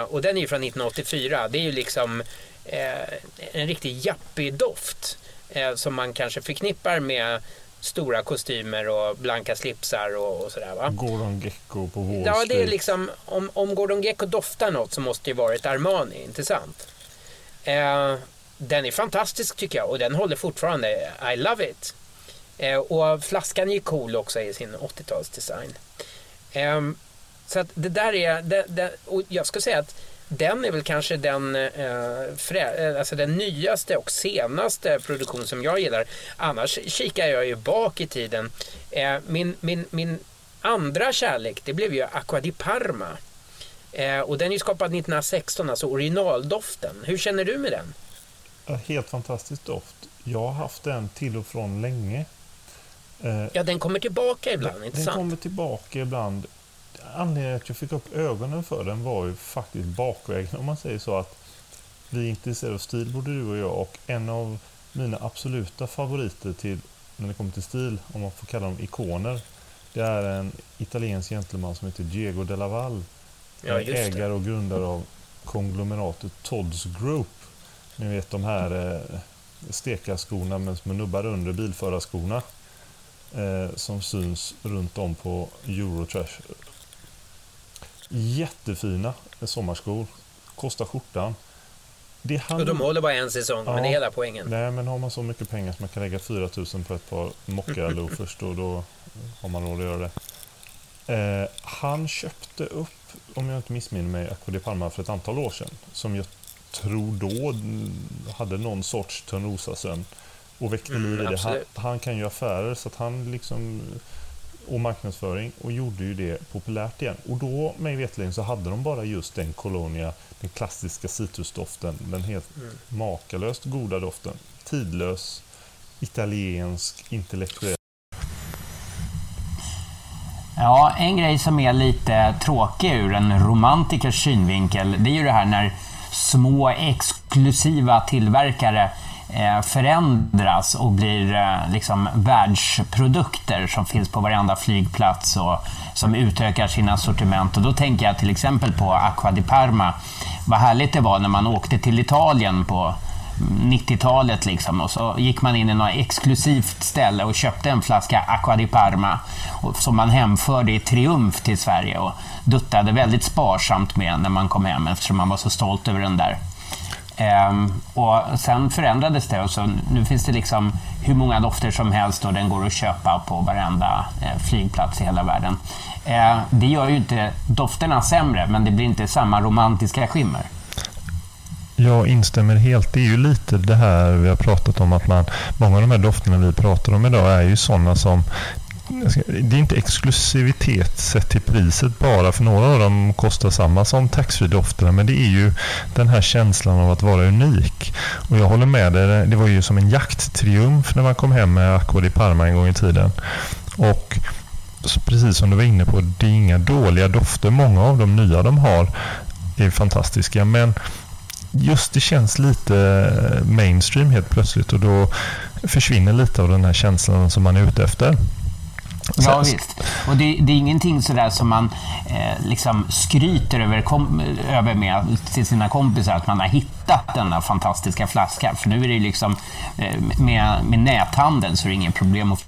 [SPEAKER 4] Och den är ju från 1984. Det är ju liksom eh, en riktig yuppie-doft eh, som man kanske förknippar med stora kostymer och blanka slipsar och, och sådär va.
[SPEAKER 3] Gordon Gecko på Wall
[SPEAKER 4] Ja, det är liksom om, om Gordon Gecko doftar något så måste det ju vara ett Armani, inte sant? Eh, den är fantastisk tycker jag och den håller fortfarande. I love it. Eh, och flaskan är ju cool också i sin 80-talsdesign. Eh, så att det där är, det, det, och jag ska säga att den är väl kanske den, eh, eh, alltså den nyaste och senaste produktion som jag gillar. Annars kikar jag ju bak i tiden. Eh, min, min, min andra kärlek det blev ju Aqua di Parma. Eh, och den är skapad 1916, alltså originaldoften. Hur känner du med den?
[SPEAKER 3] Helt fantastisk doft. Jag har haft den till och från länge.
[SPEAKER 4] Eh, ja, den kommer tillbaka ibland,
[SPEAKER 3] den,
[SPEAKER 4] inte sant?
[SPEAKER 3] Den kommer tillbaka ibland anledningen att jag fick upp ögonen för den var ju faktiskt bakvägen om man säger så att vi är intresserade av stil både du och jag och en av mina absoluta favoriter till när det kommer till stil, om man får kalla dem ikoner, det är en italiensk gentleman som heter Diego de Laval. Ja, ägare och grundare av konglomeratet Todds Group. Ni vet de här eh, stekarskorna med små nubbar under bilförarskorna eh, som syns runt om på Eurotrash Jättefina sommarskor. Kostar skjortan.
[SPEAKER 4] Det hand... Och de håller bara en säsong, ja, men det är hela poängen.
[SPEAKER 3] Nej, men har man så mycket pengar som man kan lägga 4000 på ett par mocka loafers då, då har man råd att göra det. Eh, han köpte upp, om jag inte missminner mig, di Palma för ett antal år sedan. Som jag tror då hade någon sorts Törnrosasömn och väckte liv mm, i det. Han, han, kan ju affärer så att han liksom och marknadsföring och gjorde ju det populärt igen. Och då, mig veterligen, så hade de bara just den Colonia, den klassiska citrusdoften, den helt mm. makalöst goda doften. Tidlös, italiensk, intellektuell.
[SPEAKER 5] Ja, en grej som är lite tråkig ur en romantikers synvinkel, det är ju det här när små exklusiva tillverkare Eh, förändras och blir eh, liksom världsprodukter som finns på varenda flygplats och som utökar sina sortiment. Och då tänker jag till exempel på Aqua di Parma. Vad härligt det var när man åkte till Italien på 90-talet liksom. Och så gick man in i något exklusivt ställe och köpte en flaska Aqua di Parma som man hemförde i triumf till Sverige och duttade väldigt sparsamt med när man kom hem eftersom man var så stolt över den där. Ehm, och sen förändrades det och så nu finns det liksom hur många dofter som helst och den går att köpa på varenda eh, flygplats i hela världen. Ehm, det gör ju inte dofterna sämre, men det blir inte samma romantiska skimmer.
[SPEAKER 3] Jag instämmer helt. Det är ju lite det här vi har pratat om att man, många av de här dofterna vi pratar om idag är ju sådana som det är inte exklusivitet sett till priset bara, för några av dem kostar samma som taxfree-dofterna, men det är ju den här känslan av att vara unik. Och jag håller med dig, det var ju som en jakttriumf när man kom hem med Aqua di Parma en gång i tiden. Och precis som du var inne på, det är inga dåliga dofter. Många av de nya de har är fantastiska, men just det känns lite mainstream helt plötsligt och då försvinner lite av den här känslan som man är ute efter.
[SPEAKER 5] Ja, visst. Och det, det, är ingenting sådär som man eh, liksom skryter över, kom, över med till sina kompisar, att man har hittat denna fantastiska flaska. För nu är det liksom, eh, med, med näthandeln så är det inget problem att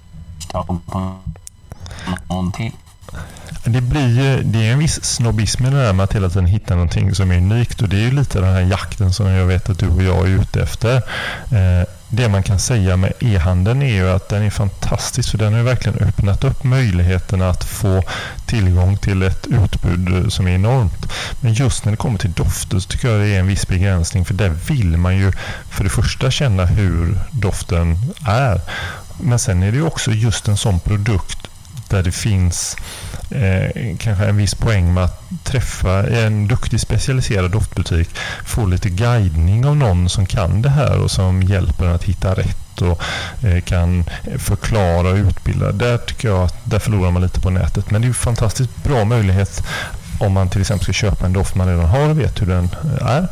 [SPEAKER 5] få på någonting.
[SPEAKER 3] Det, blir, det är en viss snobbism i det där med att hela tiden hitta någonting som är unikt och det är ju lite den här jakten som jag vet att du och jag är ute efter. Eh, det man kan säga med e-handeln är ju att den är fantastisk för den har verkligen öppnat upp möjligheterna att få tillgång till ett utbud som är enormt. Men just när det kommer till dofter så tycker jag det är en viss begränsning för där vill man ju för det första känna hur doften är. Men sen är det också just en sån produkt där det finns eh, kanske en viss poäng med att träffa en duktig specialiserad doftbutik, få lite guidning av någon som kan det här och som hjälper en att hitta rätt och eh, kan förklara och utbilda. Där tycker jag att där förlorar man lite på nätet. Men det är en fantastiskt bra möjlighet om man till exempel ska köpa en doft man redan har och vet hur den eh, är.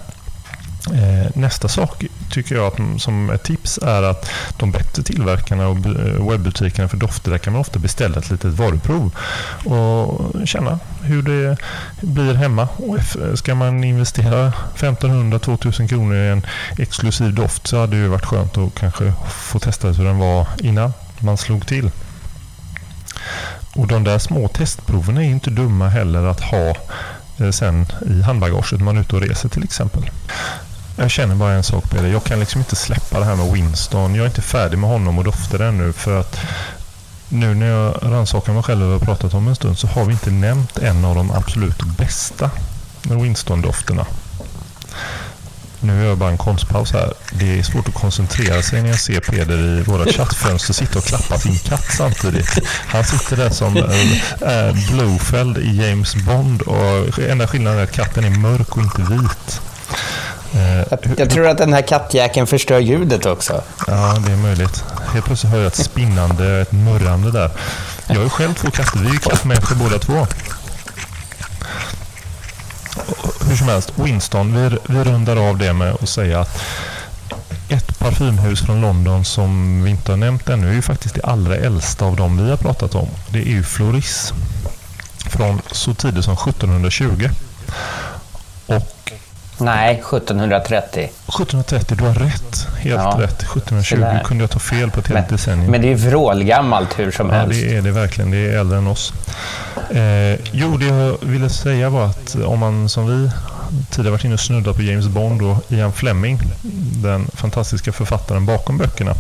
[SPEAKER 3] Eh, nästa sak tycker jag att, som ett tips är att de bättre tillverkarna och eh, webbutikerna för dofter, där kan man ofta beställa ett litet varuprov och känna hur det blir hemma. Och ska man investera 1500-2000 kronor i en exklusiv doft så hade det varit skönt att kanske få testa hur den var innan man slog till. Och de där små testproven är inte dumma heller att ha eh, sen i handbagaget när man är ute och reser till exempel. Jag känner bara en sak Peder. Jag kan liksom inte släppa det här med Winston. Jag är inte färdig med honom och dofter ännu. För att nu när jag rannsakar mig själv och har pratat om en stund så har vi inte nämnt en av de absolut bästa Winston-dofterna. Nu gör jag bara en konstpaus här. Det är svårt att koncentrera sig när jag ser Peder i våra chattfönster sitta och klappa sin katt samtidigt. Han sitter där som äh, Blofeld i James Bond och enda skillnaden är att katten är mörk och inte vit.
[SPEAKER 5] Eh, jag, jag, tror att den här kattjäkeln förstör ljudet också.
[SPEAKER 3] Ja, det är möjligt. Helt plötsligt hör jag ett spinnande, ett murrande där. Jag har ju själv två katter. Vi är kattmänniskor båda två. Hur som helst, Winston. Vi, vi rundar av det med att säga att ett parfymhus från London som vi inte har nämnt ännu är ju faktiskt det allra äldsta av dem vi har pratat om. Det är ju Floris. Från så tidigt som 1720. Och
[SPEAKER 5] Nej, 1730.
[SPEAKER 3] 1730, du har rätt. Helt ja, rätt. 1720 kunde jag ta fel på ett helt decennium.
[SPEAKER 5] Men det är vrålgammalt hur som
[SPEAKER 3] ja,
[SPEAKER 5] helst.
[SPEAKER 3] Ja, det är det verkligen. Det är äldre än oss. Eh, jo, det jag ville säga var att om man som vi tidigare varit inne och snuddat på James Bond och Ian Fleming, den fantastiska författaren bakom böckerna.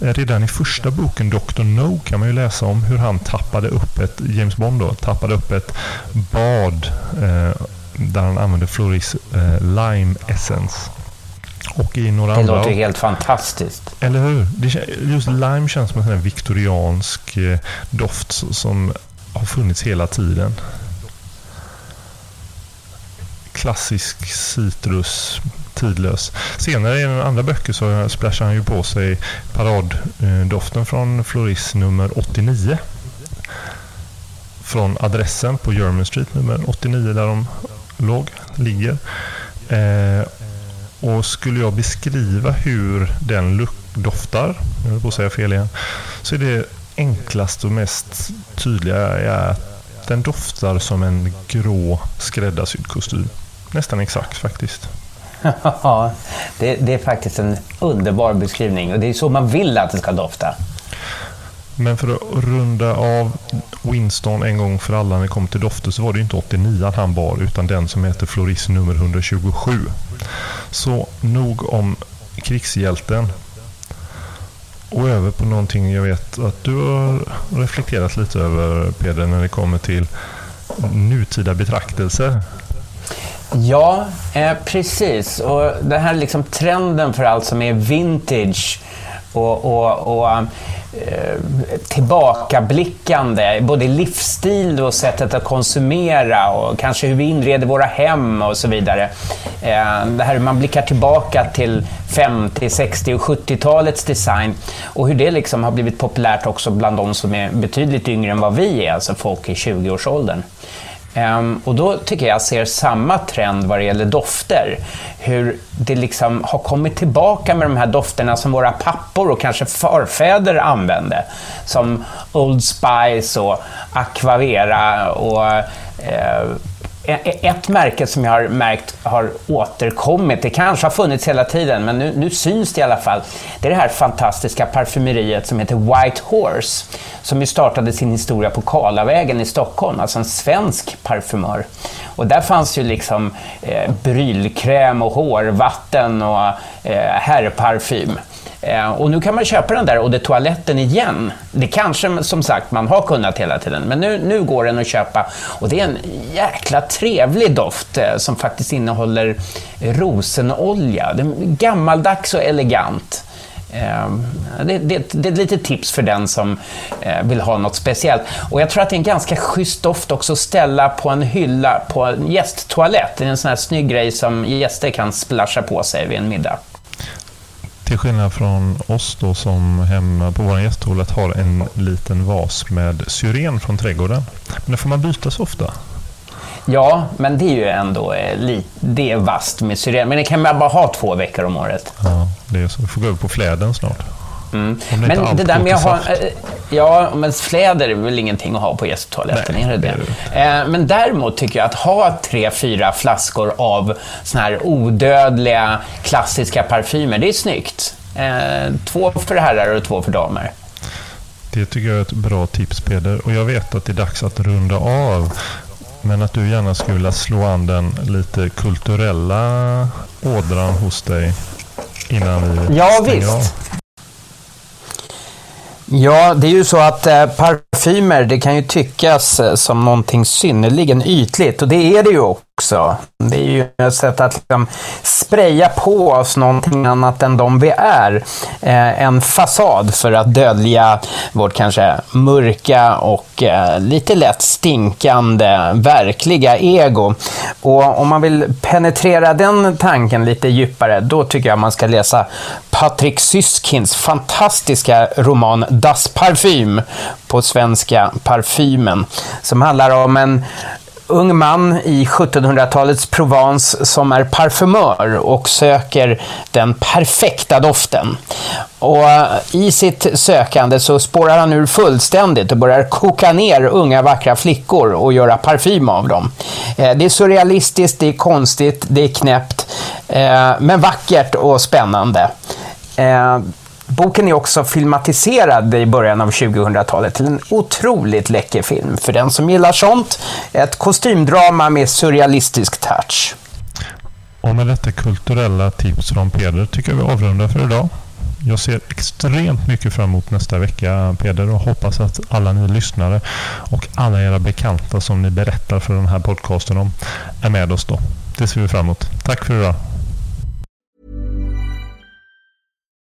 [SPEAKER 3] Eh, redan i första boken Dr. No kan man ju läsa om hur han tappade upp ett, James Bond då, tappade upp ett bad eh, där han använder Floris eh, Lime Essence.
[SPEAKER 5] Och i några det andra... låter helt fantastiskt.
[SPEAKER 3] Eller hur? just lime känns som en sån viktoriansk eh, doft som har funnits hela tiden. Klassisk citrus, tidlös. Senare i andra böcker så splashar han ju på sig paraddoften från Floris nummer 89 från adressen på German Street nummer 89 där de låg, ligger. Eh, och skulle jag beskriva hur den doftar, jag höll på att säga fel igen, så är det enklaste och mest tydliga är att den doftar som en grå skräddarsydd kostym. Nästan exakt faktiskt.
[SPEAKER 5] Ja, det, det, är faktiskt en underbar beskrivning och det är så man vill att det ska dofta.
[SPEAKER 3] Men för att runda av Winston en gång för alla när det kom till dofter så var det inte 89 han bar utan den som heter Floris nummer 127. Så nog om krigshjälten. Och över på någonting jag vet att du har reflekterat lite över Peder när det kommer till nutida betraktelser.
[SPEAKER 5] Ja, eh, precis. Och den här liksom trenden för allt som är vintage och, och, och um, eh, tillbakablickande, både livsstil och sättet att konsumera och kanske hur vi inreder våra hem och så vidare. Eh, det här hur man blickar tillbaka till 50, 60 och 70-talets design och hur det liksom har blivit populärt också bland de som är betydligt yngre än vad vi är, alltså folk i 20-årsåldern. Um, och då tycker jag jag ser samma trend vad det gäller dofter. Hur det liksom har kommit tillbaka med de här dofterna som våra pappor och kanske förfäder använde. Som Old Spice och Aquavera och eh, ett märke som jag har märkt har återkommit, det kanske har funnits hela tiden, men nu, nu, syns det i alla fall. Det är det här fantastiska parfymeriet som heter White Horse, som ju startade sin historia på Karlavägen i Stockholm, alltså en svensk parfymör. Och där fanns ju liksom eh, brylkräm och hårvatten och eh, herrparfym. Eh, och nu kan man köpa den där Eau de toaletten igen. Det kanske som sagt man har kunnat hela tiden, men nu, nu går den att köpa. Och det är en jäkla trevlig doft eh, som faktiskt innehåller rosenolja. Den är gammaldags och elegant. Ehm, det, det, det, är ett litet tips för den som eh, vill ha något speciellt. Och jag tror att det är en ganska schysst doft också att ställa på en hylla på en gästtoalett. Det är en sån här snygg grej som gäster kan splasha på sig vid en middag.
[SPEAKER 3] Till skillnad från oss då som hemma på vår gästtoalett har en liten vas med syren från trädgården. Men det får man byta så ofta.
[SPEAKER 5] Ja, men det är ju ändå eh, lite, det är vast med syren. Men det kan man bara ha två veckor om året.
[SPEAKER 3] Ja, det är så. Vi får gå över på fläden snart.
[SPEAKER 5] Mm. Men det där med att ha... Eh, ja, men fläder är väl ingenting att ha på gästtoaletten, är det? det, eh, Men däremot tycker jag att ha tre, fyra flaskor av såna här odödliga klassiska parfymer, det är snyggt. Eh, två för herrar och två för damer.
[SPEAKER 3] Det tycker jag är ett bra tips Peder. Och jag vet att det är dags att runda av. Men att du gärna skulle vilja slå an den lite kulturella ådran hos dig innan vi
[SPEAKER 5] Ja, stänger visst. Av. Ja, det är ju så att eh, parfymer, det kan ju tyckas eh, som någonting synnerligen ytligt. Och det är det ju också. Det är ju ett sätt att liksom spraya på oss någonting annat än de vi är. Eh, en fasad för att dölja vårt kanske mörka och eh, lite lätt stinkande verkliga ego. Och om man vill penetrera den tanken lite djupare, då tycker jag man ska läsa Patrik Syskins fantastiska roman Das Parfym på svenska Parfymen, som handlar om en ung man i 1700-talets Provence som är parfymör och söker den perfekta doften. Och eh, i sitt sökande så spårar han ur fullständigt och börjar koka ner unga vackra flickor och göra parfym av dem. Eh, det är surrealistiskt, det är konstigt, det är knäppt, eh, men vackert och spännande. Boken är också filmatiserad i början av 2000-talet till en otroligt läcker film. För den som gillar sånt, ett kostymdrama med surrealistisk touch.
[SPEAKER 3] Och med detta kulturella tips från Peder tycker jag vi avrundar för idag. Jag ser extremt mycket fram emot nästa vecka Peder och hoppas att alla ni lyssnare och alla era bekanta som ni berättar för den här podcasten om är med oss då. Det ser vi fram emot. Tack för idag.